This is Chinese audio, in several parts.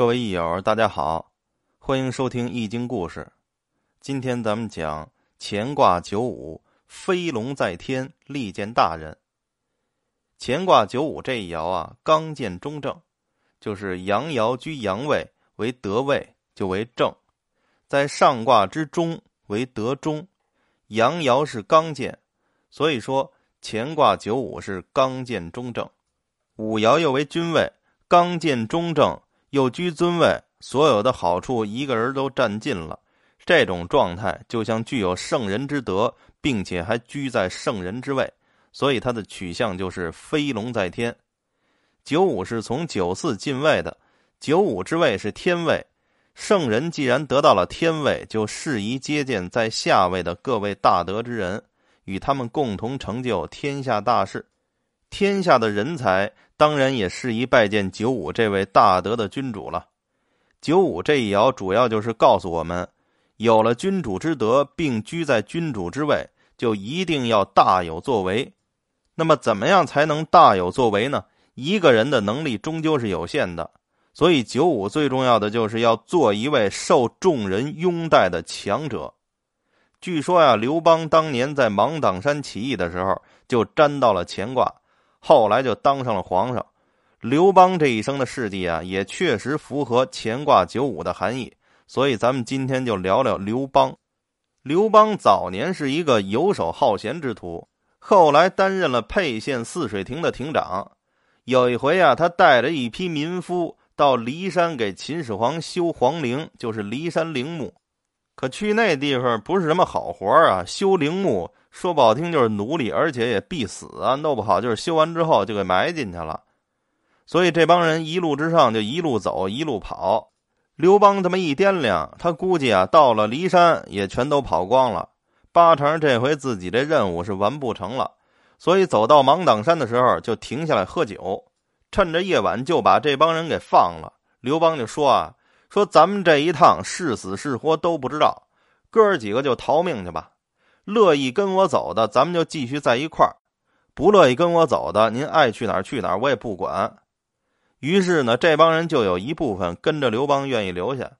各位益友，大家好，欢迎收听《易经故事》。今天咱们讲乾卦九五，飞龙在天，利见大人。乾卦九五这一爻啊，刚健中正，就是阳爻居阳位为德位，就为正；在上卦之中为德中，阳爻是刚健，所以说乾卦九五是刚健中正。五爻又为君位，刚健中正。又居尊位，所有的好处一个人都占尽了。这种状态就像具有圣人之德，并且还居在圣人之位，所以他的取向就是飞龙在天。九五是从九四进位的，九五之位是天位。圣人既然得到了天位，就适宜接见在下位的各位大德之人，与他们共同成就天下大事。天下的人才。当然也适宜拜见九五这位大德的君主了。九五这一爻主要就是告诉我们，有了君主之德，并居在君主之位，就一定要大有作为。那么，怎么样才能大有作为呢？一个人的能力终究是有限的，所以九五最重要的就是要做一位受众人拥戴的强者。据说呀，刘邦当年在芒砀山起义的时候，就沾到了乾卦。后来就当上了皇上，刘邦这一生的事迹啊，也确实符合乾卦九五的含义。所以咱们今天就聊聊刘邦。刘邦早年是一个游手好闲之徒，后来担任了沛县泗水亭的亭长。有一回啊，他带着一批民夫到骊山给秦始皇修皇陵，就是骊山陵墓。可去那地方不是什么好活啊，修陵墓。说不好听就是奴隶，而且也必死啊！弄不好就是修完之后就给埋进去了。所以这帮人一路之上就一路走，一路跑。刘邦这么一掂量，他估计啊，到了骊山也全都跑光了，八成这回自己这任务是完不成了。所以走到芒砀山的时候，就停下来喝酒，趁着夜晚就把这帮人给放了。刘邦就说啊：“说咱们这一趟是死是活都不知道，哥儿几个就逃命去吧。”乐意跟我走的，咱们就继续在一块儿；不乐意跟我走的，您爱去哪儿去哪儿，我也不管。于是呢，这帮人就有一部分跟着刘邦，愿意留下。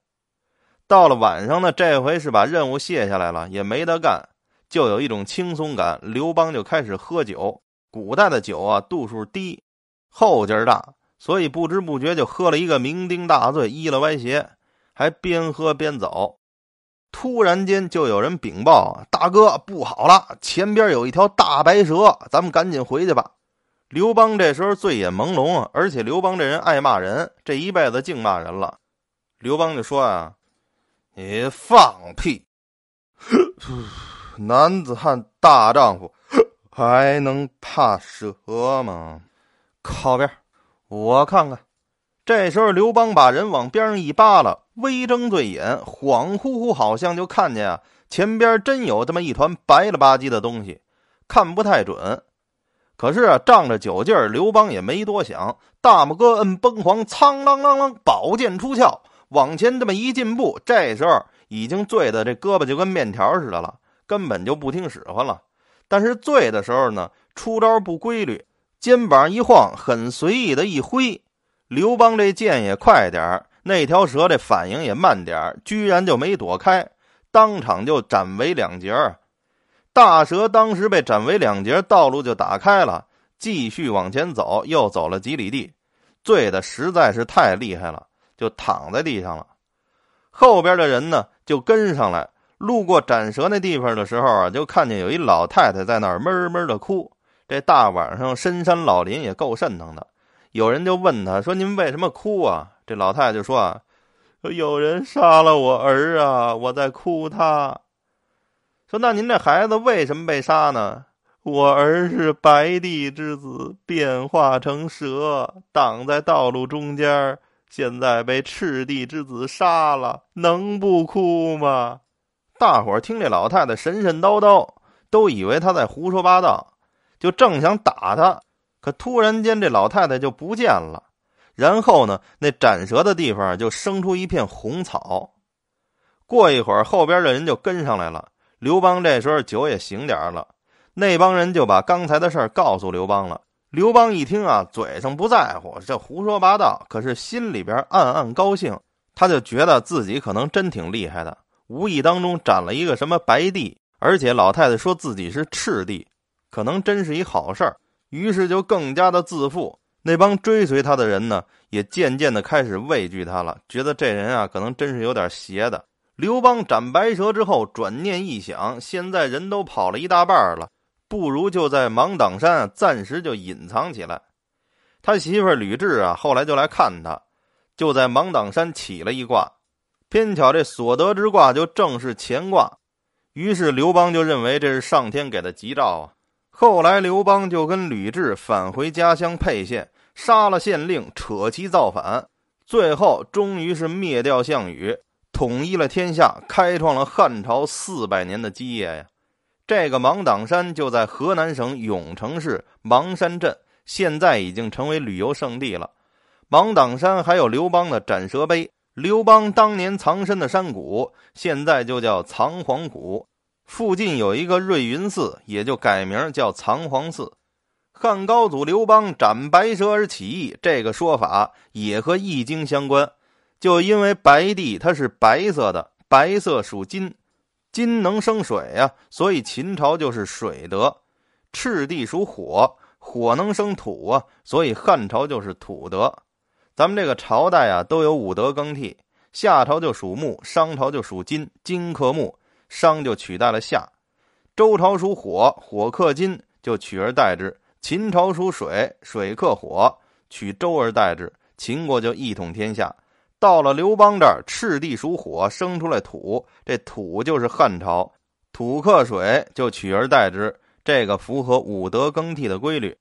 到了晚上呢，这回是把任务卸下来了，也没得干，就有一种轻松感。刘邦就开始喝酒。古代的酒啊，度数低，后劲儿大，所以不知不觉就喝了一个酩酊大醉，依了歪斜，还边喝边走。突然间，就有人禀报：“大哥，不好了，前边有一条大白蛇，咱们赶紧回去吧。”刘邦这时候醉眼朦胧，而且刘邦这人爱骂人，这一辈子净骂人了。刘邦就说：“啊，你放屁！男子汉大丈夫，还能怕蛇吗？靠边，我看看。”这时候，刘邦把人往边上一扒拉，微睁醉眼，恍惚惚好像就看见啊，前边真有这么一团白了吧唧的东西，看不太准。可是啊，仗着酒劲儿，刘邦也没多想，大拇哥摁崩簧，苍啷啷啷，宝剑出鞘，往前这么一进步，这时候已经醉的这胳膊就跟面条似的了，根本就不听使唤了。但是醉的时候呢，出招不规律，肩膀一晃，很随意的一挥。刘邦这剑也快点儿那条蛇这反应也慢点儿居然就没躲开，当场就斩为两截儿大蛇当时被斩为两截，道路就打开了，继续往前走，又走了几里地，醉的实在是太厉害了，就躺在地上了。后边的人呢就跟上来，路过斩蛇那地方的时候啊，就看见有一老太太在那儿闷闷的哭。这大晚上深山老林也够瘆腾的。有人就问他说：“您为什么哭啊？”这老太太就说：“啊，有人杀了我儿啊，我在哭。”他说：“那您这孩子为什么被杀呢？”我儿是白帝之子，变化成蛇，挡在道路中间，现在被赤帝之子杀了，能不哭吗？大伙儿听这老太太神神叨叨，都以为她在胡说八道，就正想打她。可突然间，这老太太就不见了。然后呢，那斩蛇的地方就生出一片红草。过一会儿，后边的人就跟上来了。刘邦这时候酒也醒点了，那帮人就把刚才的事儿告诉刘邦了。刘邦一听啊，嘴上不在乎，这胡说八道，可是心里边暗暗高兴，他就觉得自己可能真挺厉害的，无意当中斩了一个什么白帝，而且老太太说自己是赤帝，可能真是一好事儿，于是就更加的自负。那帮追随他的人呢，也渐渐的开始畏惧他了，觉得这人啊，可能真是有点邪的。刘邦斩白蛇之后，转念一想，现在人都跑了一大半了。不如就在芒砀山暂时就隐藏起来。他媳妇吕雉啊，后来就来看他，就在芒砀山起了一卦，偏巧这所得之卦就正是乾卦，于是刘邦就认为这是上天给的吉兆啊。后来刘邦就跟吕雉返回家乡沛县，杀了县令，扯旗造反，最后终于是灭掉项羽，统一了天下，开创了汉朝四百年的基业呀。这个芒砀山就在河南省永城市芒山镇，现在已经成为旅游胜地了。芒砀山还有刘邦的斩蛇碑，刘邦当年藏身的山谷现在就叫藏皇谷。附近有一个瑞云寺，也就改名叫藏皇寺。汉高祖刘邦斩白蛇而起义，这个说法也和易经相关。就因为白帝它是白色的，白色属金。金能生水呀，所以秦朝就是水德。赤地属火，火能生土啊，所以汉朝就是土德。咱们这个朝代啊，都有五德更替。夏朝就属木，商朝就属金，金克木，商就取代了夏。周朝属火，火克金，就取而代之。秦朝属水，水克火，取周而代之。秦国就一统天下。到了刘邦这儿，赤地属火，生出来土，这土就是汉朝，土克水就取而代之，这个符合五德更替的规律。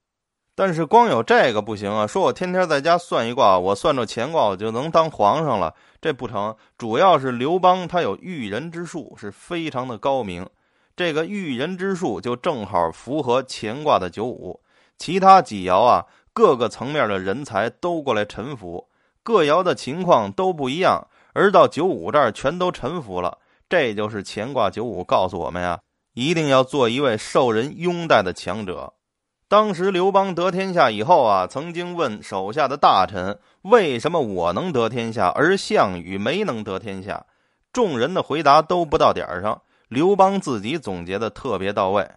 但是光有这个不行啊！说我天天在家算一卦，我算着乾卦，我就能当皇上了，这不成。主要是刘邦他有驭人之术，是非常的高明。这个驭人之术就正好符合乾卦的九五，其他几爻啊，各个层面的人才都过来臣服。各爻的情况都不一样，而到九五这儿全都臣服了。这就是乾卦九五告诉我们呀，一定要做一位受人拥戴的强者。当时刘邦得天下以后啊，曾经问手下的大臣：“为什么我能得天下，而项羽没能得天下？”众人的回答都不到点儿上。刘邦自己总结的特别到位，《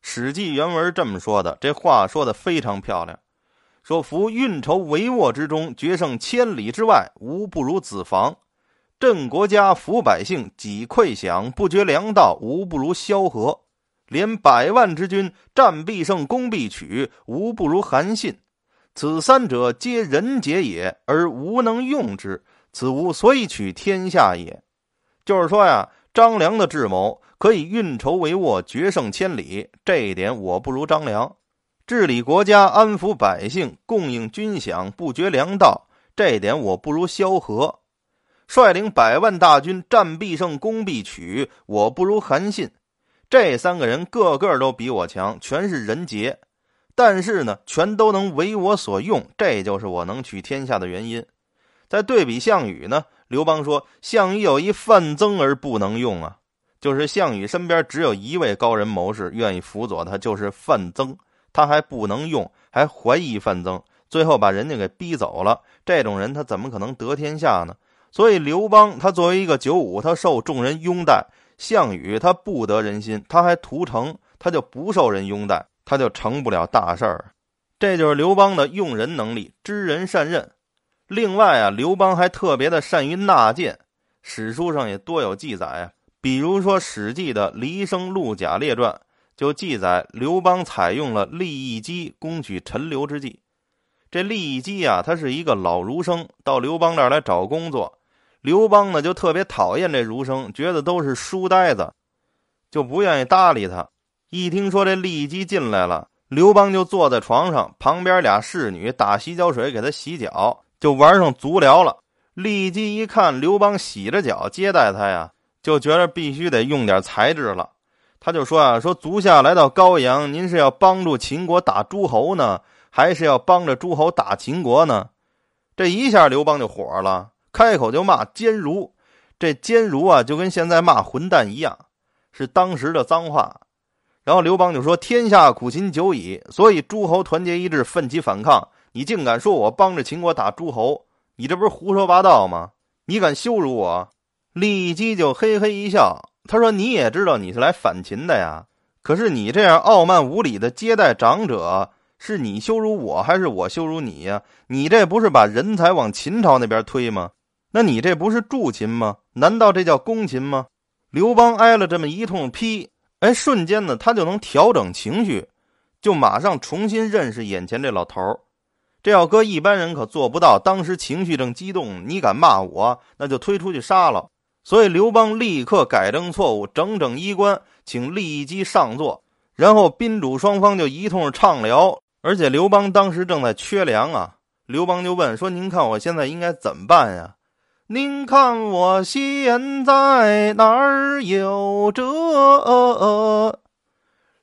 史记》原文这么说的，这话说的非常漂亮。说：“夫运筹帷幄之中，决胜千里之外，无不如子房；镇国家，抚百姓，己溃享，不绝粮道，无不如萧何；连百万之军，战必胜，攻必取，无不如韩信。此三者，皆人杰也，而无能用之。此无所以取天下也。”就是说呀，张良的智谋可以运筹帷幄，决胜千里，这一点我不如张良。治理国家，安抚百姓，供应军饷，不绝粮道，这一点我不如萧何；率领百万大军，战必胜，攻必取，我不如韩信。这三个人个个都比我强，全是人杰，但是呢，全都能为我所用，这就是我能取天下的原因。再对比项羽呢，刘邦说：“项羽有一范增而不能用啊，就是项羽身边只有一位高人谋士愿意辅佐他，就是范增。”他还不能用，还怀疑范增，最后把人家给逼走了。这种人他怎么可能得天下呢？所以刘邦他作为一个九五，他受众人拥戴；项羽他不得人心，他还屠城，他就不受人拥戴，他就成不了大事儿。这就是刘邦的用人能力，知人善任。另外啊，刘邦还特别的善于纳谏，史书上也多有记载啊，比如说《史记》的《离生陆贾列传》。就记载刘邦采用了利益姬攻取陈留之计。这利益姬啊，他是一个老儒生，到刘邦这儿来找工作。刘邦呢，就特别讨厌这儒生，觉得都是书呆子，就不愿意搭理他。一听说这骊姬进来了，刘邦就坐在床上，旁边俩侍女打洗脚水给他洗脚，就玩上足疗了。骊姬一看刘邦洗着脚接待他呀，就觉得必须得用点才智了。他就说啊，说足下来到高阳，您是要帮助秦国打诸侯呢，还是要帮着诸侯打秦国呢？这一下刘邦就火了，开口就骂奸儒。这奸儒啊，就跟现在骂混蛋一样，是当时的脏话。然后刘邦就说：“天下苦秦久矣，所以诸侯团结一致，奋起反抗。你竟敢说我帮着秦国打诸侯？你这不是胡说八道吗？你敢羞辱我？”李基就嘿嘿一笑，他说：“你也知道你是来反秦的呀，可是你这样傲慢无礼的接待长者，是你羞辱我还是我羞辱你呀？你这不是把人才往秦朝那边推吗？那你这不是助秦吗？难道这叫攻秦吗？”刘邦挨了这么一通批。哎，瞬间呢，他就能调整情绪，就马上重新认识眼前这老头儿。这要搁一般人可做不到。当时情绪正激动，你敢骂我，那就推出去杀了。所以刘邦立刻改正错误，整整衣冠，请立即上座。然后宾主双方就一通畅聊。而且刘邦当时正在缺粮啊，刘邦就问说：“您看我现在应该怎么办呀？”您看我现在哪儿有辙？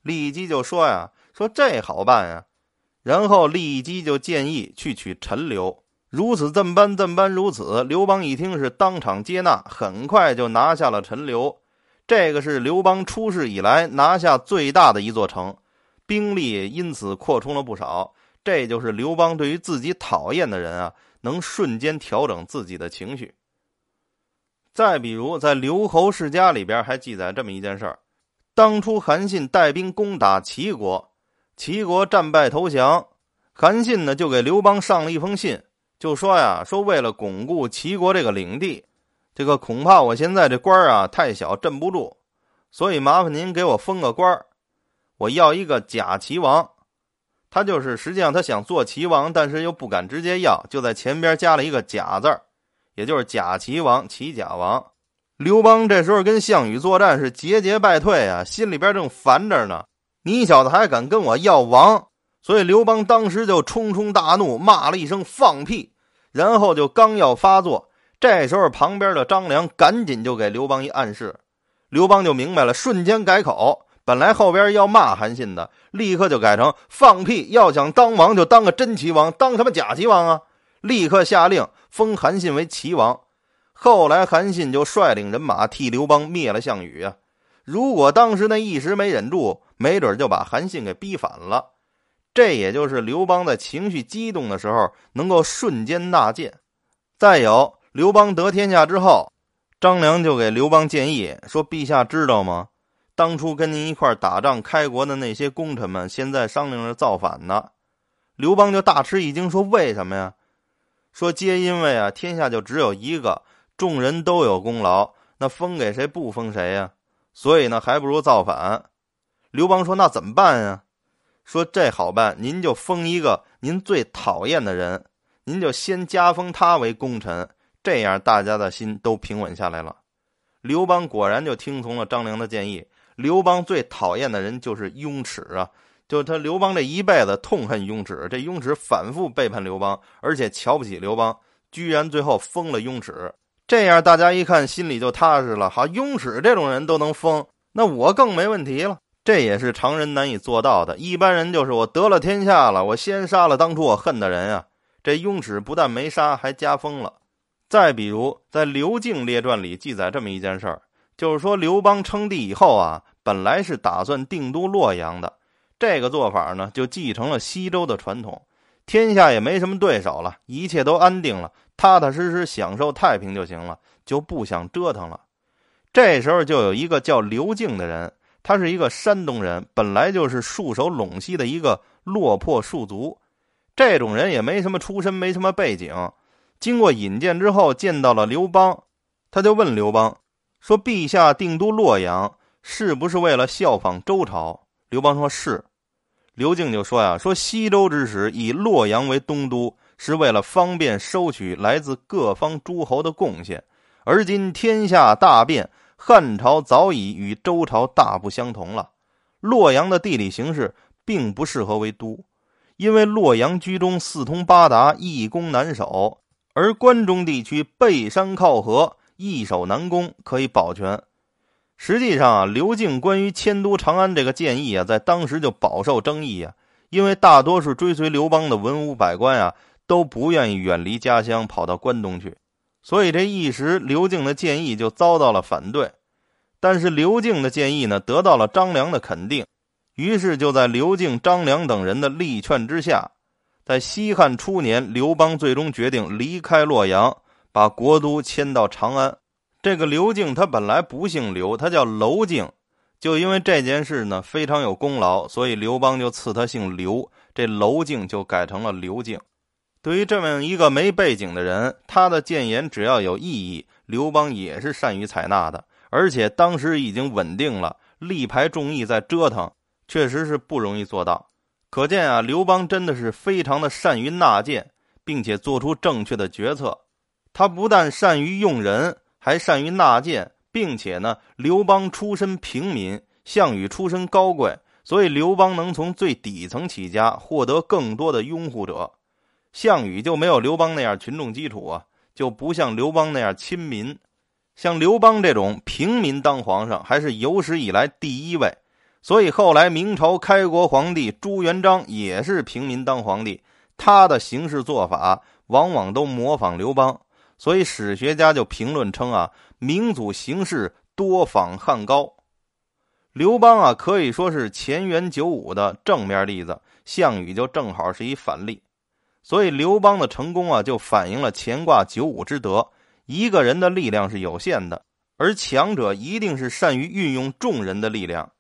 李基就说呀：“说这好办呀。”然后李基就建议去取陈留。如此这般，这般如此。刘邦一听是当场接纳，很快就拿下了陈留。这个是刘邦出世以来拿下最大的一座城，兵力因此扩充了不少。这就是刘邦对于自己讨厌的人啊。能瞬间调整自己的情绪。再比如，在《刘侯世家》里边还记载这么一件事儿：当初韩信带兵攻打齐国，齐国战败投降，韩信呢就给刘邦上了一封信，就说呀，说为了巩固齐国这个领地，这个恐怕我现在这官啊太小镇不住，所以麻烦您给我封个官我要一个假齐王。他就是实际上他想做齐王，但是又不敢直接要，就在前边加了一个假字儿，也就是假齐王、齐假王。刘邦这时候跟项羽作战是节节败退啊，心里边正烦着呢。你小子还敢跟我要王？所以刘邦当时就冲冲大怒，骂了一声放屁，然后就刚要发作，这时候旁边的张良赶紧就给刘邦一暗示，刘邦就明白了，瞬间改口。本来后边要骂韩信的，立刻就改成放屁！要想当王，就当个真齐王，当什么假齐王啊？立刻下令封韩信为齐王。后来韩信就率领人马替刘邦灭了项羽啊！如果当时那一时没忍住，没准就把韩信给逼反了。这也就是刘邦在情绪激动的时候能够瞬间纳谏。再有，刘邦得天下之后，张良就给刘邦建议说：“陛下知道吗？”当初跟您一块打仗开国的那些功臣们，现在商量着造反呢。刘邦就大吃一惊，说：“为什么呀？”说：“皆因为啊，天下就只有一个，众人都有功劳，那封给谁不封谁呀？所以呢，还不如造反。”刘邦说：“那怎么办呀？”说：“这好办，您就封一个您最讨厌的人，您就先加封他为功臣，这样大家的心都平稳下来了。”刘邦果然就听从了张良的建议。刘邦最讨厌的人就是雍齿啊！就他刘邦这一辈子痛恨雍齿，这雍齿反复背叛刘邦，而且瞧不起刘邦，居然最后封了雍齿。这样大家一看，心里就踏实了。好，雍齿这种人都能封，那我更没问题了。这也是常人难以做到的。一般人就是我得了天下了，我先杀了当初我恨的人啊！这雍齿不但没杀，还加封了。再比如，在《刘敬列传》里记载这么一件事儿。就是说，刘邦称帝以后啊，本来是打算定都洛阳的。这个做法呢，就继承了西周的传统。天下也没什么对手了，一切都安定了，踏踏实实享受太平就行了，就不想折腾了。这时候就有一个叫刘敬的人，他是一个山东人，本来就是戍守陇西的一个落魄戍卒。这种人也没什么出身，没什么背景。经过引荐之后，见到了刘邦，他就问刘邦。说：“陛下定都洛阳，是不是为了效仿周朝？”刘邦说：“是。”刘敬就说：“呀，说西周之时以洛阳为东都，是为了方便收取来自各方诸侯的贡献。而今天下大变，汉朝早已与周朝大不相同了。洛阳的地理形势并不适合为都，因为洛阳居中，四通八达，易攻难守；而关中地区背山靠河。”易守难攻，可以保全。实际上啊，刘敬关于迁都长安这个建议啊，在当时就饱受争议啊。因为大多数追随刘邦的文武百官啊，都不愿意远离家乡跑到关东去，所以这一时刘敬的建议就遭到了反对。但是刘敬的建议呢，得到了张良的肯定。于是就在刘敬、张良等人的力劝之下，在西汉初年，刘邦最终决定离开洛阳，把国都迁到长安。这个刘敬他本来不姓刘，他叫娄敬。就因为这件事呢非常有功劳，所以刘邦就赐他姓刘，这娄敬就改成了刘敬。对于这么一个没背景的人，他的谏言只要有意义，刘邦也是善于采纳的。而且当时已经稳定了，力排众议在折腾，确实是不容易做到。可见啊，刘邦真的是非常的善于纳谏，并且做出正确的决策。他不但善于用人，还善于纳谏。并且呢，刘邦出身平民，项羽出身高贵，所以刘邦能从最底层起家，获得更多的拥护者。项羽就没有刘邦那样群众基础啊，就不像刘邦那样亲民。像刘邦这种平民当皇上，还是有史以来第一位。所以后来明朝开国皇帝朱元璋也是平民当皇帝，他的行事做法往往都模仿刘邦。所以史学家就评论称啊。明祖行事多仿汉高，刘邦啊可以说是前元九五的正面例子，项羽就正好是一反例。所以刘邦的成功啊，就反映了乾卦九五之德。一个人的力量是有限的，而强者一定是善于运用众人的力量。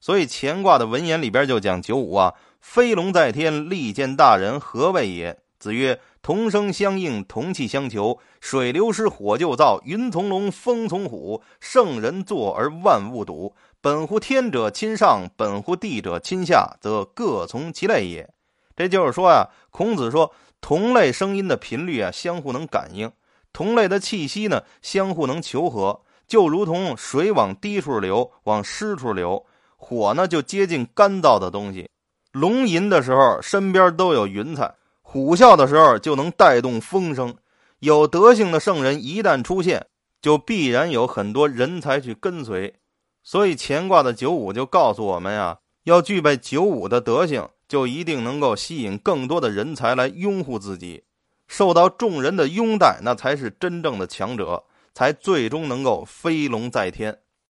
所以乾卦的文言里边就讲九五啊，飞龙在天，利见大人，何谓也？子曰。同声相应，同气相求。水流失，火就燥；云从龙，风从虎。圣人作而万物睹。本乎天者亲上，本乎地者亲下，则各从其类也。这就是说呀，孔子说，同类声音的频率啊，相互能感应；同类的气息呢，相互能求和。就如同水往低处流，往湿处流；火呢，就接近干燥的东西。龙吟的时候，身边都有云彩。虎啸的时候就能带动风声，有德性的圣人一旦出现，就必然有很多人才去跟随。所以乾卦的九五就告诉我们呀，要具备九五的德性，就一定能够吸引更多的人才来拥护自己，受到众人的拥戴，那才是真正的强者，才最终能够飞龙在天。